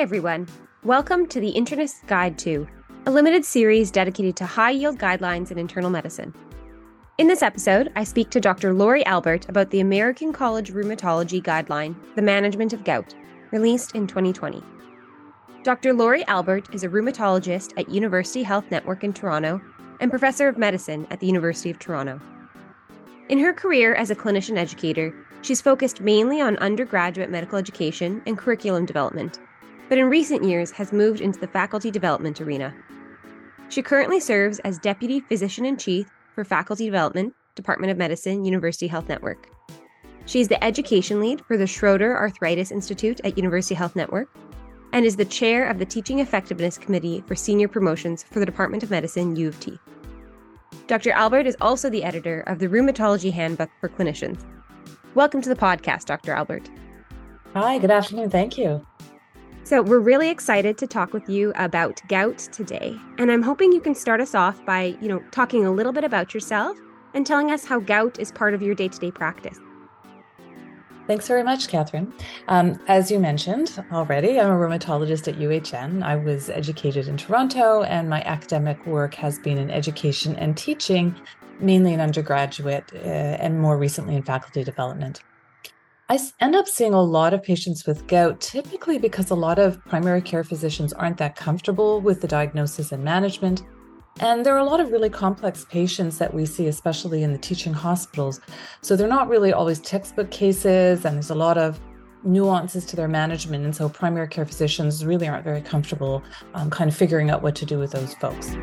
Everyone. Welcome to the Internist Guide to, a limited series dedicated to high yield guidelines in internal medicine. In this episode, I speak to Dr. Lori Albert about the American College Rheumatology Guideline, The Management of Gout, released in 2020. Dr. Lori Albert is a rheumatologist at University Health Network in Toronto and professor of medicine at the University of Toronto. In her career as a clinician educator, she's focused mainly on undergraduate medical education and curriculum development, but in recent years has moved into the faculty development arena. She currently serves as Deputy Physician in Chief for Faculty Development, Department of Medicine, University Health Network. She is the education lead for the Schroeder Arthritis Institute at University Health Network and is the chair of the Teaching Effectiveness Committee for Senior Promotions for the Department of Medicine, U of T. Dr. Albert is also the editor of the Rheumatology Handbook for Clinicians. Welcome to the podcast, Dr. Albert. Hi, good afternoon. Thank you. So, we're really excited to talk with you about gout today. And I'm hoping you can start us off by, you know, talking a little bit about yourself and telling us how gout is part of your day-to-day practice. Thanks very much, Catherine. Um, as you mentioned already, I'm a rheumatologist at UHN. I was educated in Toronto, and my academic work has been in education and teaching, mainly in undergraduate uh, and more recently in faculty development. I end up seeing a lot of patients with gout, typically because a lot of primary care physicians aren't that comfortable with the diagnosis and management. And there are a lot of really complex patients that we see, especially in the teaching hospitals. So they're not really always textbook cases, and there's a lot of nuances to their management. And so primary care physicians really aren't very comfortable um, kind of figuring out what to do with those folks.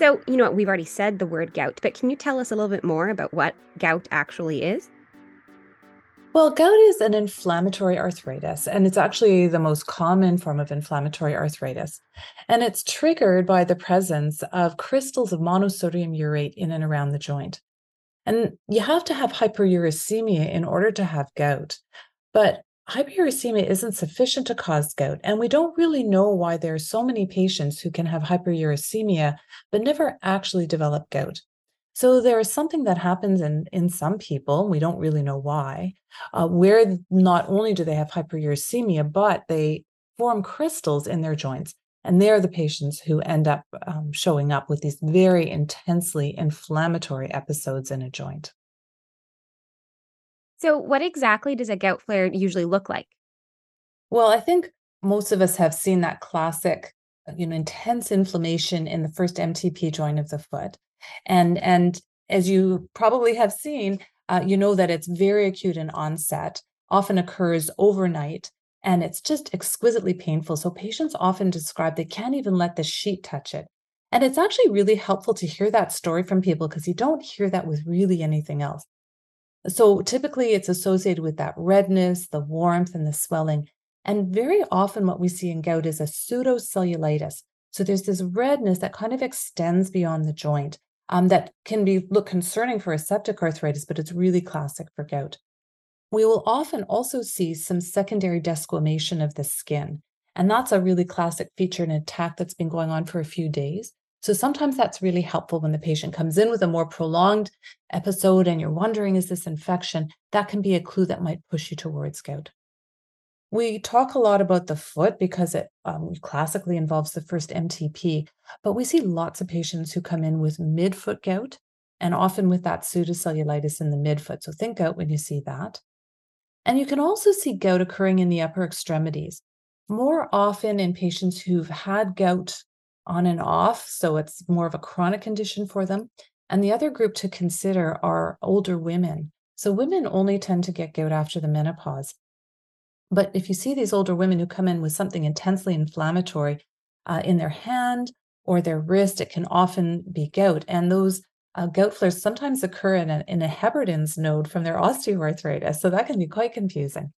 So, you know what, we've already said the word gout, but can you tell us a little bit more about what gout actually is? Well, gout is an inflammatory arthritis, and it's actually the most common form of inflammatory arthritis. And it's triggered by the presence of crystals of monosodium urate in and around the joint. And you have to have hyperuricemia in order to have gout. But hyperuricemia isn't sufficient to cause gout, and we don't really know why there are so many patients who can have hyperuricemia but never actually develop gout. So there is something that happens in in some people, we don't really know why, uh, where not only do they have hyperuricemia, but they form crystals in their joints. And they're the patients who end up um, showing up with these very intensely inflammatory episodes in a joint. So, what exactly does a gout flare usually look like? Well, I think most of us have seen that classic, uh, you know, intense inflammation in the first MTP joint of the foot. And and as you probably have seen, uh, you know that it's very acute in onset, often occurs overnight, and it's just exquisitely painful. So patients often describe they can't even let the sheet touch it. And it's actually really helpful to hear that story from people because you don't hear that with really anything else. So typically it's associated with that redness, the warmth, and the swelling. And very often what we see in gout is a pseudocellulitis. So there's this redness that kind of extends beyond the joint um, that can be look concerning for a septic arthritis, but it's really classic for gout. We will often also see some secondary desquamation of the skin. And that's a really classic feature in an attack that's been going on for a few days. So sometimes that's really helpful when the patient comes in with a more prolonged episode and you're wondering, is this infection? That can be a clue that might push you towards gout. We talk a lot about the foot because it um, classically involves the first MTP, but we see lots of patients who come in with midfoot gout and often with that pseudocellulitis in the midfoot. So think gout when you see that. And you can also see gout occurring in the upper extremities, more often in patients who've had gout on and off. So it's more of a chronic condition for them. And the other group to consider are older women. So women only tend to get gout after the menopause. But if you see these older women who come in with something intensely inflammatory uh, in their hand or their wrist, it can often be gout. And those uh, gout flares sometimes occur in a, in a Heberden's node from their osteoarthritis. So that can be quite confusing.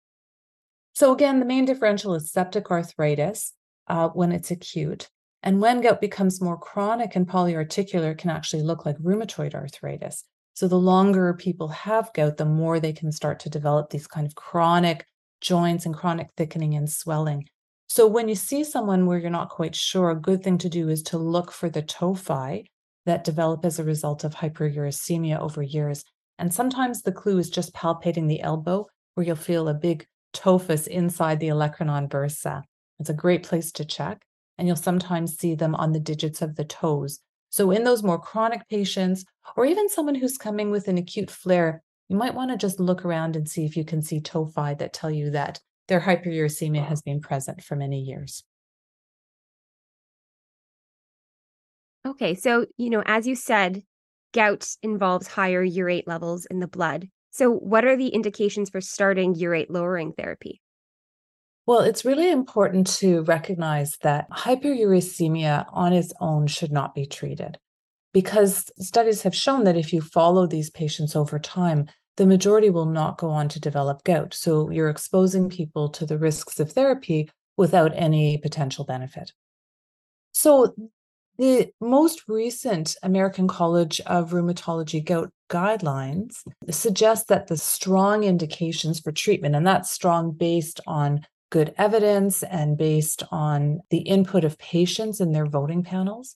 So, again, the main differential is septic arthritis uh, when it's acute. And when gout becomes more chronic and polyarticular, it can actually look like rheumatoid arthritis. So the longer people have gout, the more they can start to develop these kind of chronic joints and chronic thickening and swelling. So when you see someone where you're not quite sure, a good thing to do is to look for the tophi that develop as a result of hyperuricemia over years. And sometimes the clue is just palpating the elbow, where you'll feel a big tophus inside the olecranon bursa. It's a great place to check. And you'll sometimes see them on the digits of the toes. So, in those more chronic patients, or even someone who's coming with an acute flare, you might want to just look around and see if you can see tophi that tell you that their hyperuricemia has been present for many years. Okay, so, you know, as you said, gout involves higher urate levels in the blood. So, what are the indications for starting urate lowering therapy? Well, it's really important to recognize that hyperuricemia on its own should not be treated because studies have shown that if you follow these patients over time, the majority will not go on to develop gout. So you're exposing people to the risks of therapy without any potential benefit. So the most recent American College of Rheumatology gout guidelines suggest that the strong indications for treatment, and that's strong based on good evidence and based on the input of patients in their voting panels,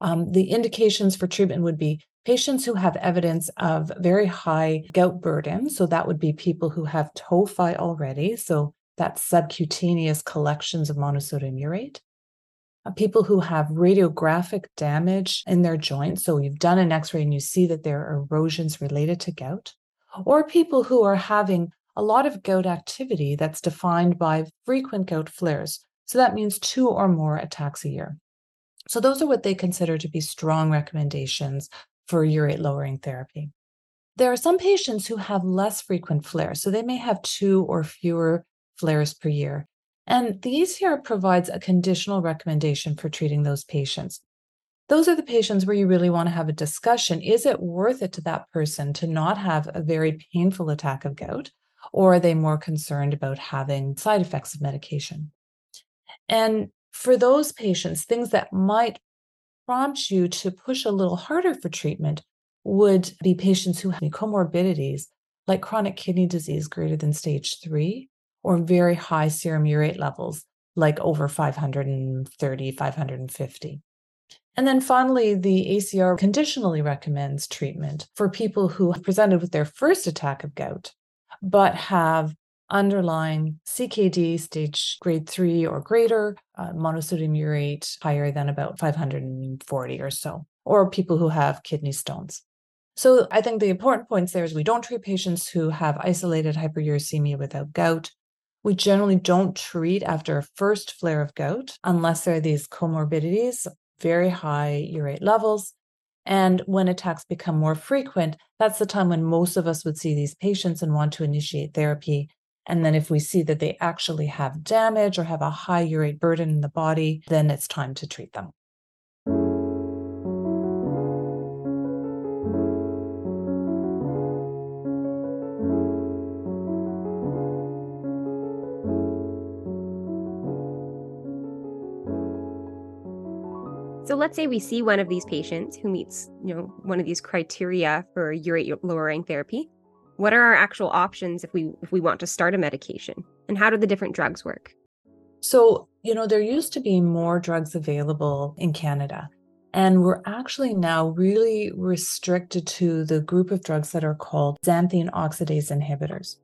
um, the indications for treatment would be patients who have evidence of very high gout burden. So that would be people who have tophi already. So that's subcutaneous collections of monosodium urate. Uh, people who have radiographic damage in their joints. So you've done an x ray and you see that there are erosions related to gout. Or people who are having a lot of gout activity that's defined by frequent gout flares. So that means two or more attacks a year. So, those are what they consider to be strong recommendations for urate lowering therapy. There are some patients who have less frequent flares, so they may have two or fewer flares per year. And the ACR provides a conditional recommendation for treating those patients. Those are the patients where you really want to have a discussion. Is it worth it to that person to not have a very painful attack of gout? Or are they more concerned about having side effects of medication? And for those patients, things that might prompt you to push a little harder for treatment would be patients who have comorbidities like chronic kidney disease greater than stage three or very high serum urate levels like over 530, 550. And then finally, the ACR conditionally recommends treatment for people who presented with their first attack of gout, but have underlying CKD stage grade three or greater, uh, monosodium urate higher than about 540 or so, or people who have kidney stones. So I think the important points there is we don't treat patients who have isolated hyperuricemia without gout. We generally don't treat after a first flare of gout unless there are these comorbidities, very high urate levels. And when attacks become more frequent, that's the time when most of us would see these patients and want to initiate therapy and then if we see that they actually have damage or have a high urate burden in the body, then it's time to treat them. Let's say we see one of these patients who meets, you know, one of these criteria for urate lowering therapy. What are our actual options if we if we want to start a medication? And how do the different drugs work? So, you know, there used to be more drugs available in Canada. And we're actually now really restricted to the group of drugs that are called xanthine oxidase inhibitors.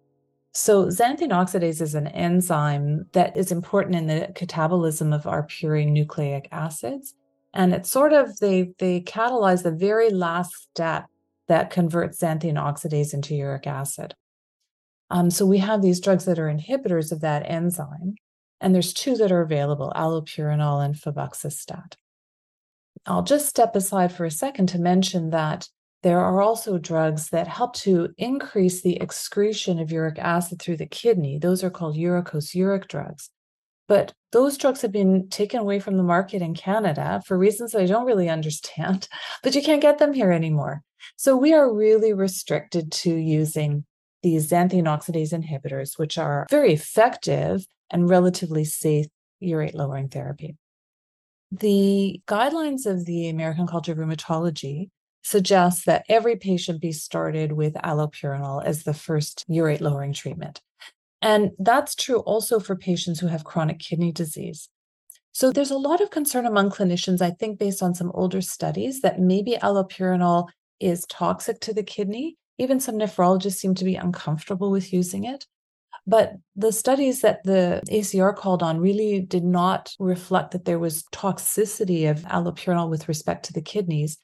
So, xanthine oxidase is an enzyme that is important in the catabolism of our purine nucleic acids. And it's sort of, they, they catalyze the very last step that converts xanthine oxidase into uric acid. Um, so we have these drugs that are inhibitors of that enzyme, and there's two that are available, allopurinol and febuxostat. I'll just step aside for a second to mention that there are also drugs that help to increase the excretion of uric acid through the kidney. Those are called uricosuric drugs. But those drugs have been taken away from the market in Canada for reasons that I don't really understand, but you can't get them here anymore. So we are really restricted to using these xanthine oxidase inhibitors, which are very effective and relatively safe urate lowering therapy. The guidelines of the American College of Rheumatology suggest that every patient be started with allopurinol as the first urate lowering treatment. And that's true also for patients who have chronic kidney disease. So there's a lot of concern among clinicians, I think, based on some older studies, that maybe allopurinol is toxic to the kidney. Even some nephrologists seem to be uncomfortable with using it. But the studies that the ACR called on really did not reflect that there was toxicity of allopurinol with respect to the kidneys.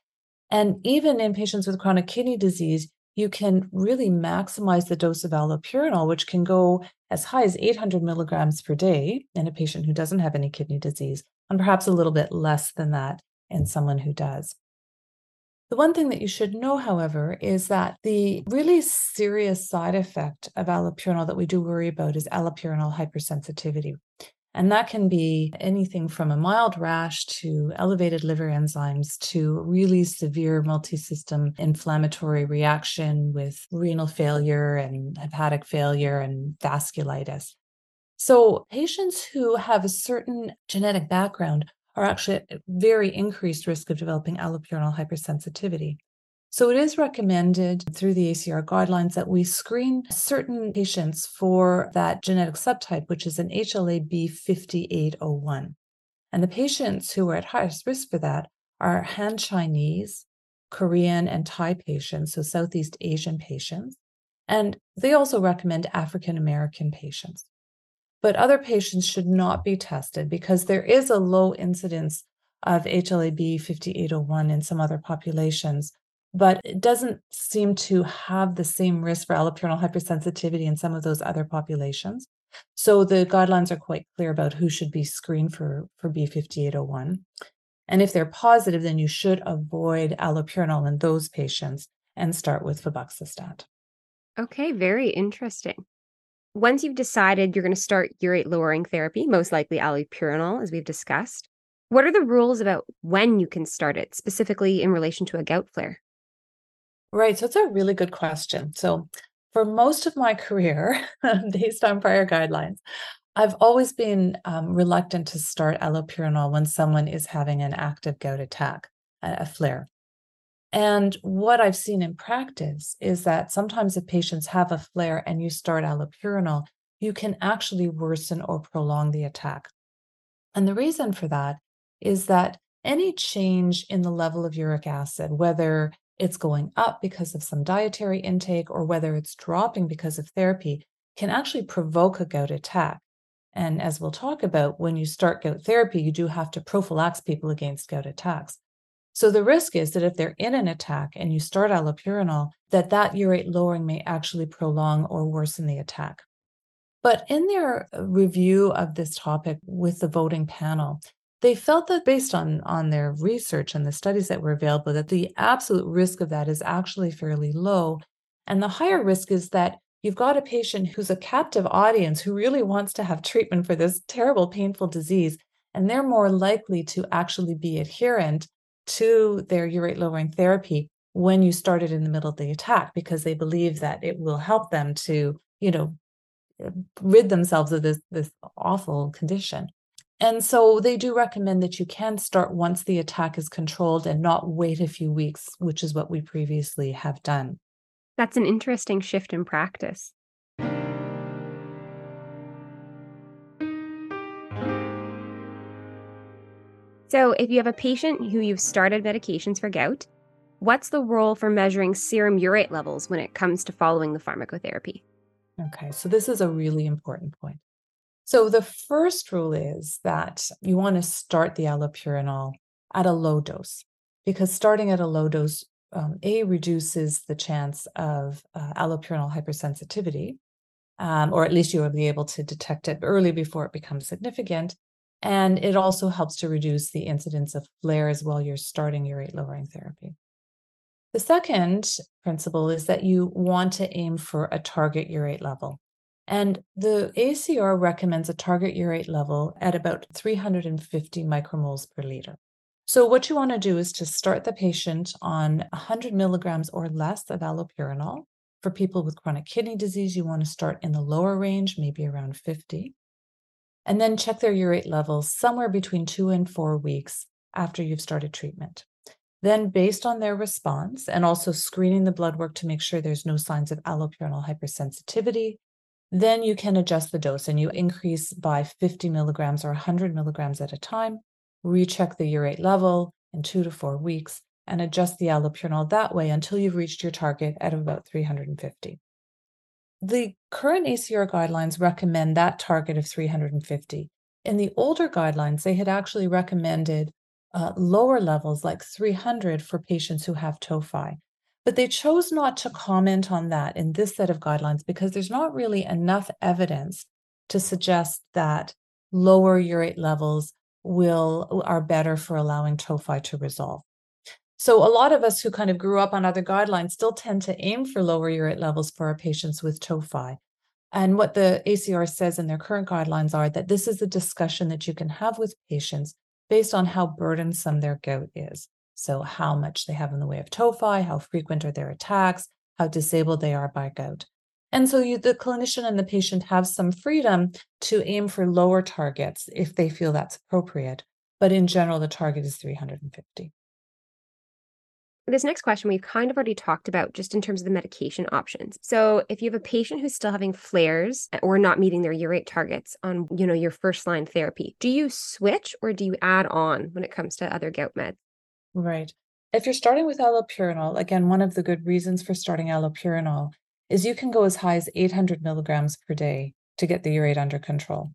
And even in patients with chronic kidney disease, you can really maximize the dose of allopurinol, which can go as high as 800 milligrams per day in a patient who doesn't have any kidney disease, and perhaps a little bit less than that in someone who does. The one thing that you should know, however, is that the really serious side effect of allopurinol that we do worry about is allopurinol hypersensitivity. And that can be anything from a mild rash to elevated liver enzymes to really severe multisystem inflammatory reaction with renal failure and hepatic failure and vasculitis. So, patients who have a certain genetic background are actually at very increased risk of developing allopurinol hypersensitivity. So it is recommended through the ACR guidelines that we screen certain patients for that genetic subtype, which is an HLA-B5801. And the patients who are at highest risk for that are Han Chinese, Korean, and Thai patients, so Southeast Asian patients. And they also recommend African American patients. But other patients should not be tested because there is a low incidence of HLA-B 5801 in some other populations but it doesn't seem to have the same risk for allopurinol hypersensitivity in some of those other populations. So the guidelines are quite clear about who should be screened for, for B5801. And if they're positive, then you should avoid allopurinol in those patients and start with febuxostat. Okay, very interesting. Once you've decided you're going to start urate lowering therapy, most likely allopurinol, as we've discussed, what are the rules about when you can start it, specifically in relation to a gout flare? Right. So it's a really good question. So, for most of my career, based on prior guidelines, I've always been um, reluctant to start allopurinol when someone is having an active gout attack, a flare. And what I've seen in practice is that sometimes if patients have a flare and you start allopurinol, you can actually worsen or prolong the attack. And the reason for that is that any change in the level of uric acid, whether it's going up because of some dietary intake or whether it's dropping because of therapy can actually provoke a gout attack. And as we'll talk about, when you start gout therapy, you do have to prophylax people against gout attacks. So the risk is that if they're in an attack and you start allopurinol, that that urate lowering may actually prolong or worsen the attack. But in their uh, review of this topic with the voting panel, they felt that based on on their research and the studies that were available that the absolute risk of that is actually fairly low. And the higher risk is that you've got a patient who's a captive audience who really wants to have treatment for this terrible painful disease and they're more likely to actually be adherent to their urate lowering therapy when you start it in the middle of the attack because they believe that it will help them to you know rid themselves of this this awful condition and so they do recommend that you can start once the attack is controlled and not wait a few weeks, which is what we previously have done. That's an interesting shift in practice. So, if you have a patient who you've started medications for gout, what's the role for measuring serum urate levels when it comes to following the pharmacotherapy? Okay, so this is a really important point. So the first rule is that you want to start the allopurinol at a low dose because starting at a low dose um, a reduces the chance of uh, allopurinol hypersensitivity, um, or at least you will be able to detect it early before it becomes significant. And it also helps to reduce the incidence of flares while you're starting your urate lowering therapy. The second principle is that you want to aim for a target urate level. And the ACR recommends a target urate level at about 350 micromoles per liter. So, what you want to do is to start the patient on 100 milligrams or less of allopurinol. For people with chronic kidney disease, you want to start in the lower range, maybe around 50. And then check their urate levels somewhere between two and four weeks after you've started treatment. Then, based on their response and also screening the blood work to make sure there's no signs of allopurinol hypersensitivity, then you can adjust the dose and you increase by 50 milligrams or 100 milligrams at a time, recheck the urate level in two to four weeks, and adjust the allopurinol that way until you've reached your target at about 350. The current ACR guidelines recommend that target of 350. In the older guidelines, they had actually recommended uh, lower levels like 300 for patients who have tophi. But they chose not to comment on that in this set of guidelines because there's not really enough evidence to suggest that lower urate levels will are better for allowing tophi to resolve. So a lot of us who kind of grew up on other guidelines still tend to aim for lower urate levels for our patients with tophi. And what the ACR says in their current guidelines are that this is a discussion that you can have with patients based on how burdensome their gout is. So how much they have in the way of tophi, how frequent are their attacks, how disabled they are by gout. And so you, the clinician and the patient have some freedom to aim for lower targets if they feel that's appropriate. But in general, the target is 350 this next question we've kind of already talked about just in terms of the medication options. So if you have a patient who's still having flares or not meeting their urate targets on, you know, your first line therapy, do you switch or do you add on when it comes to other gout meds? Right. If you're starting with allopurinol, again, one of the good reasons for starting allopurinol is you can go as high as 800 milligrams per day to get the urate under control.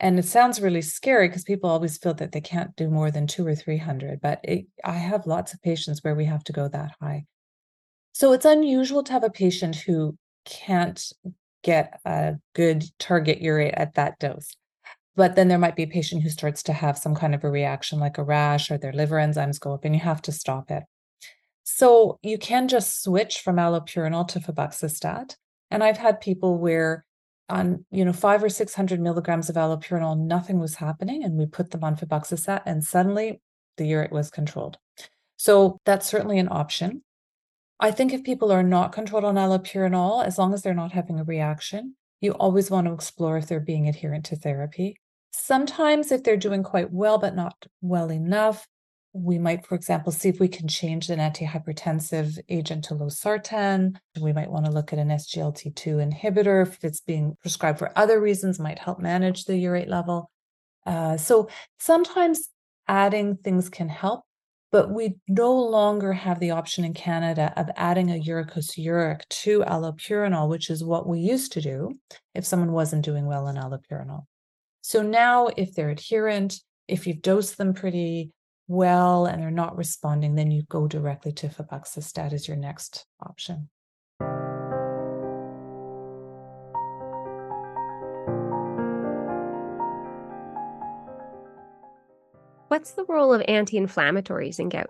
And it sounds really scary because people always feel that they can't do more than two or 300, but it, I have lots of patients where we have to go that high. So it's unusual to have a patient who can't get a good target urate at that dose. But then there might be a patient who starts to have some kind of a reaction like a rash or their liver enzymes go up and you have to stop it. So you can just switch from allopurinol to febuxostat. And I've had people where on you know five or six hundred milligrams of allopurinol, nothing was happening, and we put them on febuxostat, and suddenly the urate was controlled. So that's certainly an option. I think if people are not controlled on allopurinol, as long as they're not having a reaction, you always want to explore if they're being adherent to therapy. Sometimes, if they're doing quite well but not well enough, we might, for example, see if we can change an antihypertensive agent to losartan. We might want to look at an SGLT2 inhibitor if it's being prescribed for other reasons, might help manage the urate level. Uh, so sometimes adding things can help, but we no longer have the option in Canada of adding a uricosuric to allopurinol, which is what we used to do if someone wasn't doing well on allopurinol. So now, if they're adherent, if you've dosed them pretty well and they're not responding, then you go directly to febuxostat as your next option. What's the role of anti inflammatories in gout?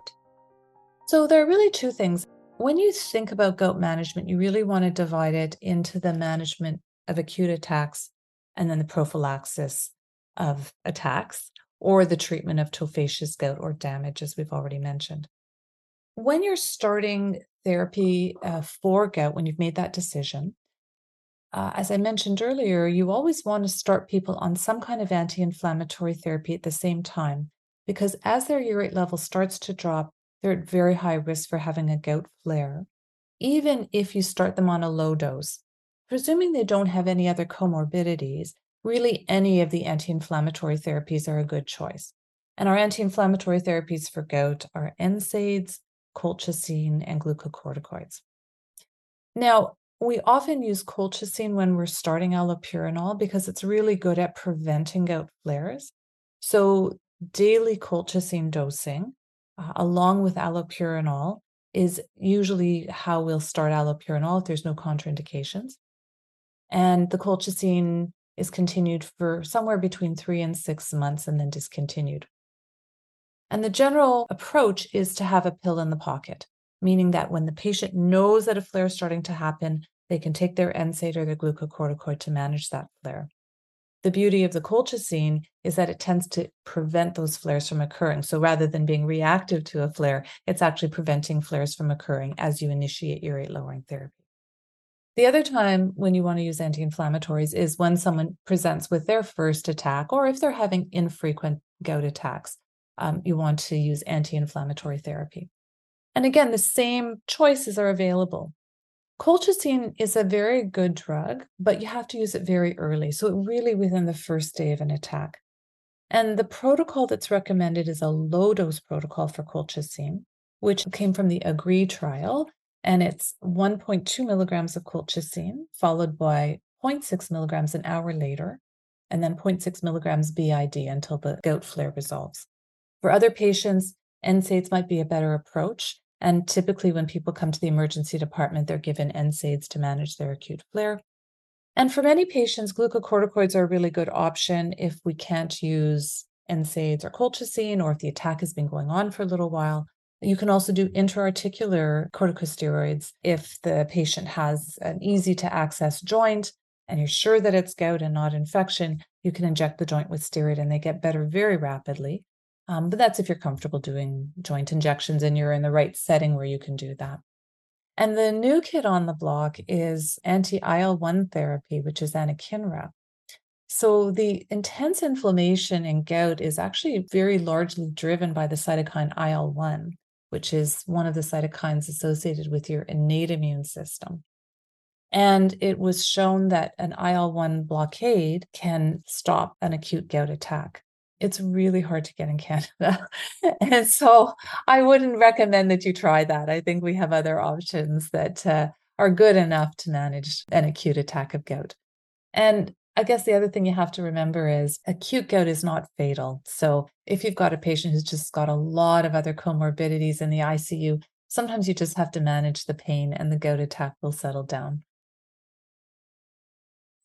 So, there are really two things. When you think about gout management, you really want to divide it into the management of acute attacks and then the prophylaxis of attacks or the treatment of tophaceous gout or damage, as we've already mentioned. When you're starting therapy uh, for gout, when you've made that decision, uh, as I mentioned earlier, you always want to start people on some kind of anti inflammatory therapy at the same time, because as their urate level starts to drop, they're at very high risk for having a gout flare, even if you start them on a low dose. Presuming they don't have any other comorbidities, really any of the anti inflammatory therapies are a good choice. And our anti inflammatory therapies for gout are NSAIDs, colchicine, and glucocorticoids. Now, we often use colchicine when we're starting allopurinol because it's really good at preventing gout flares. So, daily colchicine dosing uh, along with allopurinol is usually how we'll start allopurinol if there's no contraindications. And the colchicine is continued for somewhere between three and six months and then discontinued. And the general approach is to have a pill in the pocket, meaning that when the patient knows that a flare is starting to happen, they can take their NSAID or their glucocorticoid to manage that flare. The beauty of the colchicine is that it tends to prevent those flares from occurring. So rather than being reactive to a flare, it's actually preventing flares from occurring as you initiate urate lowering therapy. The other time when you want to use anti inflammatories is when someone presents with their first attack, or if they're having infrequent gout attacks, um, you want to use anti inflammatory therapy. And again, the same choices are available. Colchicine is a very good drug, but you have to use it very early. So, really within the first day of an attack. And the protocol that's recommended is a low dose protocol for colchicine, which came from the AGREE trial. And it's 1.2 milligrams of colchicine, followed by 0.6 milligrams an hour later, and then 0.6 milligrams BID until the gout flare resolves. For other patients, NSAIDs might be a better approach. And typically, when people come to the emergency department, they're given NSAIDs to manage their acute flare. And for many patients, glucocorticoids are a really good option if we can't use NSAIDs or colchicine, or if the attack has been going on for a little while. You can also do intra-articular corticosteroids if the patient has an easy to access joint and you're sure that it's gout and not infection. You can inject the joint with steroid and they get better very rapidly. Um, but that's if you're comfortable doing joint injections and you're in the right setting where you can do that. And the new kid on the block is anti IL 1 therapy, which is anakinra. So the intense inflammation in gout is actually very largely driven by the cytokine IL 1, which is one of the cytokines associated with your innate immune system. And it was shown that an IL 1 blockade can stop an acute gout attack it's really hard to get in Canada. and so I wouldn't recommend that you try that. I think we have other options that uh, are good enough to manage an acute attack of gout. And I guess the other thing you have to remember is acute gout is not fatal. So if you've got a patient who's just got a lot of other comorbidities in the ICU, sometimes you just have to manage the pain and the gout attack will settle down.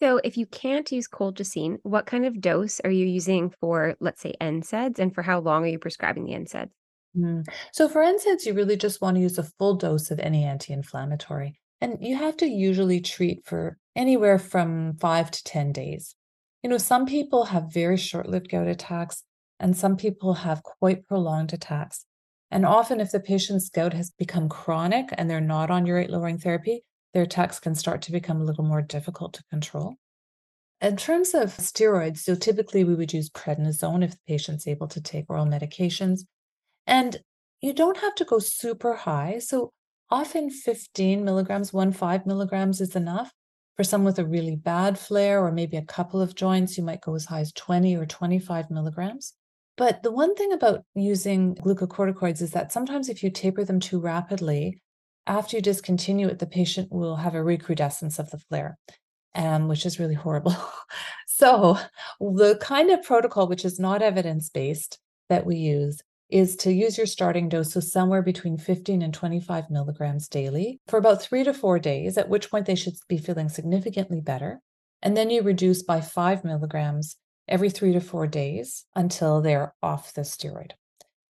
So, if you can't use colchicine, what kind of dose are you using for, let's say, NSAIDs, and for how long are you prescribing the NSAIDs? Mm. So, for NSAIDs, you really just want to use a full dose of any anti inflammatory. And you have to usually treat for anywhere from five to 10 days. You know, some people have very short lived gout attacks, and some people have quite prolonged attacks. And often, if the patient's gout has become chronic and they're not on urate lowering therapy, their attacks can start to become a little more difficult to control. In terms of steroids, so typically we would use prednisone if the patient's able to take oral medications. And you don't have to go super high. So often 15 milligrams, one five milligrams is enough. For someone with a really bad flare or maybe a couple of joints, you might go as high as 20 or 25 milligrams. But the one thing about using glucocorticoids is that sometimes if you taper them too rapidly, after you discontinue it, the patient will have a recrudescence of the flare, um, which is really horrible. so, the kind of protocol which is not evidence based that we use is to use your starting dose, so somewhere between 15 and 25 milligrams daily for about three to four days, at which point they should be feeling significantly better. And then you reduce by five milligrams every three to four days until they're off the steroid.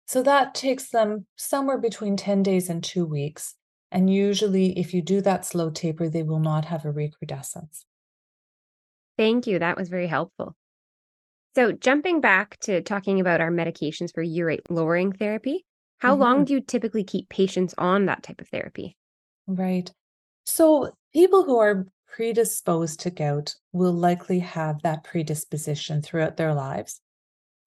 So that takes them somewhere between 10 days and two weeks. And usually, if you do that slow taper, they will not have a recrudescence. Thank you. That was very helpful. So, jumping back to talking about our medications for urate lowering therapy, how mm-hmm. long do you typically keep patients on that type of therapy? Right. So, people who are predisposed to gout will likely have that predisposition throughout their lives,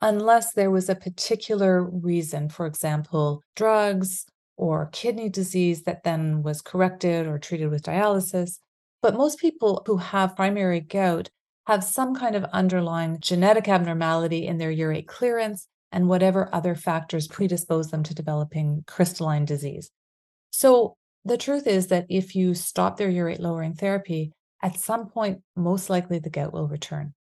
unless there was a particular reason, for example, drugs or kidney disease that then was corrected or treated with dialysis. But most people who have primary gout have some kind of underlying genetic abnormality in their urate clearance and whatever other factors predispose them to developing crystalline disease. So the truth is that if you stop their urate lowering therapy, at some point, most likely the gout will return.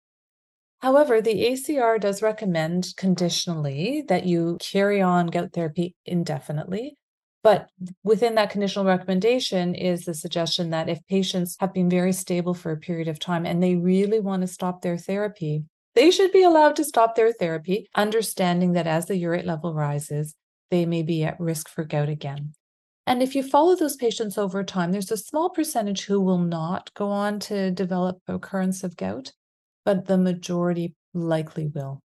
However, the ACR does recommend conditionally that you carry on gout therapy indefinitely but within that conditional recommendation is the suggestion that if patients have been very stable for a period of time and they really want to stop their therapy, they should be allowed to stop their therapy, understanding that as the urate level rises, they may be at risk for gout again. And if you follow those patients over time, there's a small percentage who will not go on to develop occurrence of gout, but the majority likely will.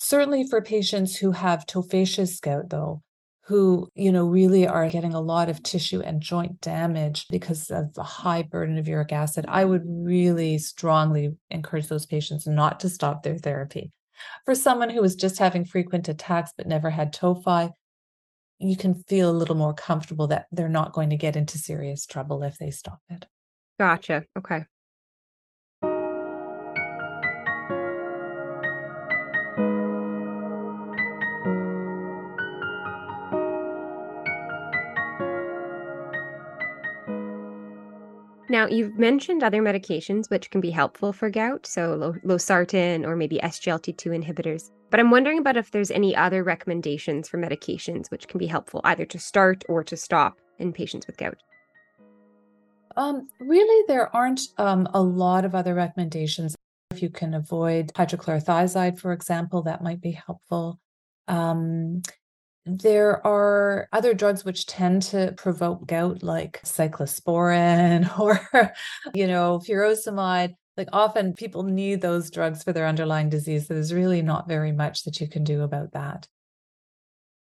Certainly for patients who have tophaceous gout, though, who, you know, really are getting a lot of tissue and joint damage because of the high burden of uric acid, I would really strongly encourage those patients not to stop their therapy. For someone who is just having frequent attacks but never had tophi, you can feel a little more comfortable that they're not going to get into serious trouble if they stop it. Gotcha. Okay. Now, you've mentioned other medications which can be helpful for gout, so losartan or maybe SGLT2 inhibitors. But I'm wondering about if there's any other recommendations for medications which can be helpful either to start or to stop in patients with gout. Um, really, there aren't um, a lot of other recommendations. If you can avoid hydrochlorothiazide, for example, that might be helpful. Um, there are other drugs which tend to provoke gout, like cyclosporin or, you know, furosemide. Like often people need those drugs for their underlying disease. So there's really not very much that you can do about that.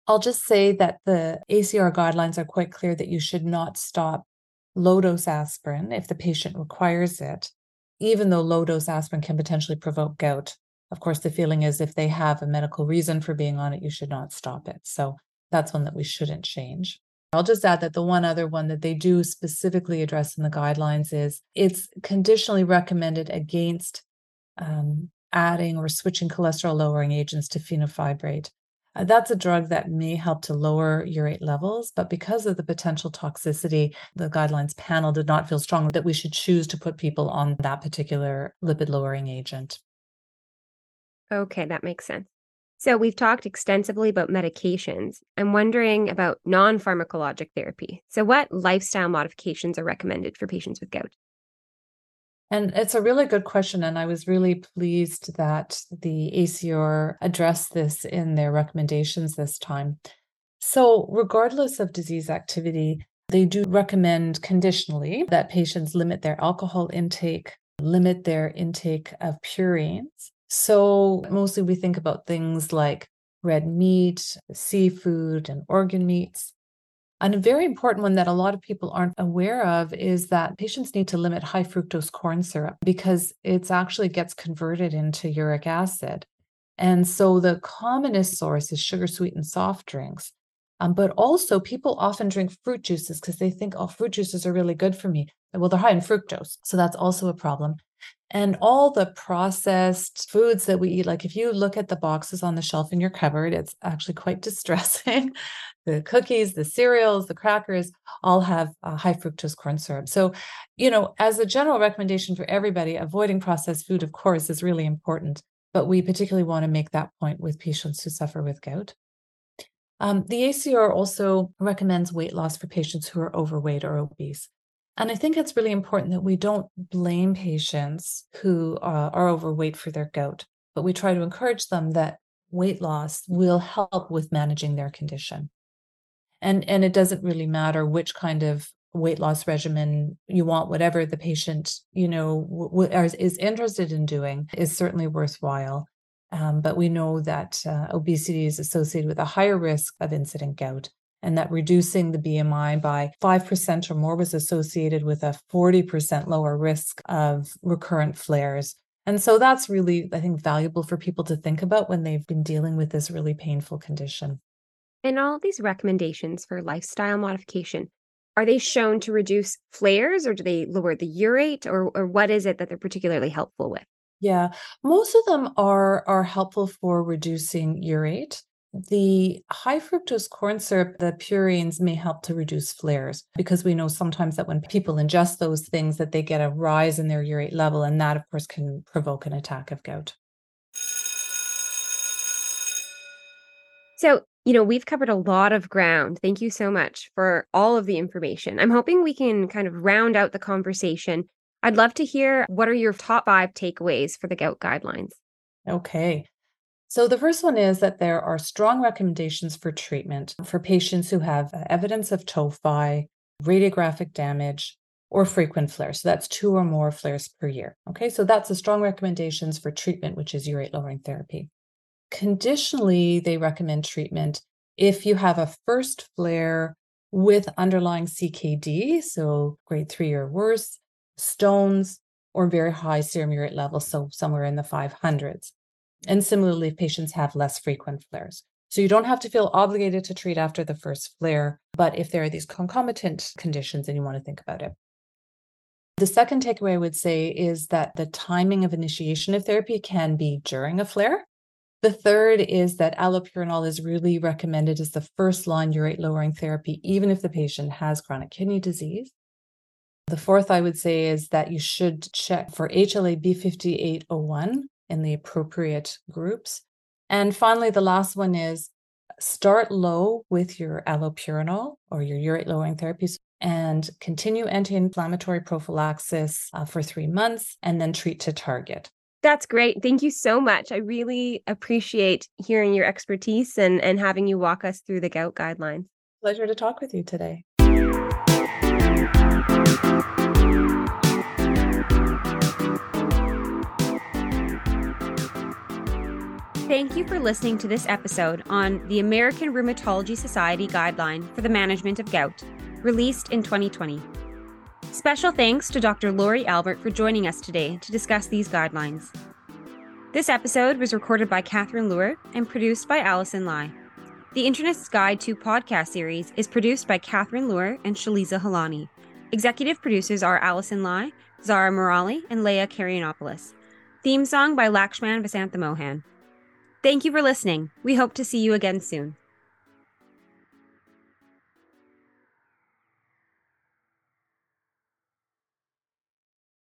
I'll just say that the ACR guidelines are quite clear that you should not stop low dose aspirin if the patient requires it, even though low dose aspirin can potentially provoke gout. Of course, the feeling is if they have a medical reason for being on it, you should not stop it. So that's one that we shouldn't change. I'll just add that the one other one that they do specifically address in the guidelines is it's conditionally recommended against um, adding or switching cholesterol lowering agents to fenofibrate. Uh, that's a drug that may help to lower urate levels, but because of the potential toxicity, the guidelines panel did not feel strongly that we should choose to put people on that particular lipid lowering agent. Okay, that makes sense. So we've talked extensively about medications. I'm wondering about non pharmacologic therapy. So, what lifestyle modifications are recommended for patients with gout? And it's a really good question. And I was really pleased that the ACR addressed this in their recommendations this time. So, regardless of disease activity, they do recommend conditionally that patients limit their alcohol intake, limit their intake of purines, so, mostly we think about things like red meat, seafood, and organ meats. And a very important one that a lot of people aren't aware of is that patients need to limit high fructose corn syrup because it actually gets converted into uric acid. And so the commonest source is sugar sweetened soft drinks. Um, but also, people often drink fruit juices because they think, oh, fruit juices are really good for me. Well, they're high in fructose. So that's also a problem and all the processed foods that we eat like if you look at the boxes on the shelf in your cupboard it's actually quite distressing. The cookies the cereals the crackers all have uh, high fructose corn syrup. So you know as a general recommendation for everybody avoiding processed food of course is really important but we particularly want to make that point with patients who suffer with gout. Um, the acr also recommends weight loss for patients who are overweight or obese and I think it's really important that we don't blame patients who uh, are overweight for their gout, but we try to encourage them that weight loss will help with managing their condition. And, and it doesn't really matter which kind of weight loss regimen you want, whatever the patient, you know, w- w- is interested in doing is certainly worthwhile. Um, but we know that uh, obesity is associated with a higher risk of incident gout and that reducing the BMI by 5% or more was associated with a 40% lower risk of recurrent flares. And so that's really, I think, valuable for people to think about when they've been dealing with this really painful condition. And all these recommendations for lifestyle modification, are they shown to reduce flares or do they lower the urate or, or what is it that they're particularly helpful with? Yeah, most of them are are helpful for reducing urate the high fructose corn syrup, the purines may help to reduce flares because we know sometimes that when people ingest those things that they get a rise in their urate level and that of course can provoke an attack of gout. So, you know, we've covered a lot of ground. Thank you so much for all of the information. I'm hoping we can kind of round out the conversation. I'd love to hear what are your top 5 takeaways for the gout guidelines. Okay. So, the first one is that there are strong recommendations for treatment for patients who have uh, evidence of tophi, radiographic damage, or frequent flares. So, that's two or more flares per year. Okay, so that's the strong recommendations for treatment, which is urate lowering therapy. Conditionally, they recommend treatment if you have a first flare with underlying CKD, so grade three or worse, stones, or very high serum urate levels, so somewhere in the 500s. And similarly, patients have less frequent flares. So you don't have to feel obligated to treat after the first flare, but if there are these concomitant conditions, then you want to think about it. The second takeaway I would say is that the timing of initiation of therapy can be during a flare. The third is that allopurinol is really recommended as the first line urate lowering therapy, even if the patient has chronic kidney disease. The fourth I would say is that you should check for HLA B5801 in the appropriate groups. And finally, the last one is start low with your allopurinol or your urate lowering therapies and continue anti inflammatory prophylaxis uh, for three months and then treat to target. That's great. Thank you so much. I really appreciate hearing your expertise and, and having you walk us through the gout guidelines. Pleasure to talk with you today. Thank you for listening to this episode on the American Rheumatology Society Guideline for the Management of Gout, released in 2020. Special thanks to Dr. Lori Albert for joining us today to discuss these guidelines. This episode was recorded by Catherine Leurer and produced by Alison Lai. The Internist's Guide to podcast series is produced by Catherine Leurer and Shaliza Halani. Executive producers are Alison Lai, Zara Morali, and Leah Karianopoulos. Theme song by Lakshman Vasantha Mohan. Thank you for listening. We hope to see you again soon.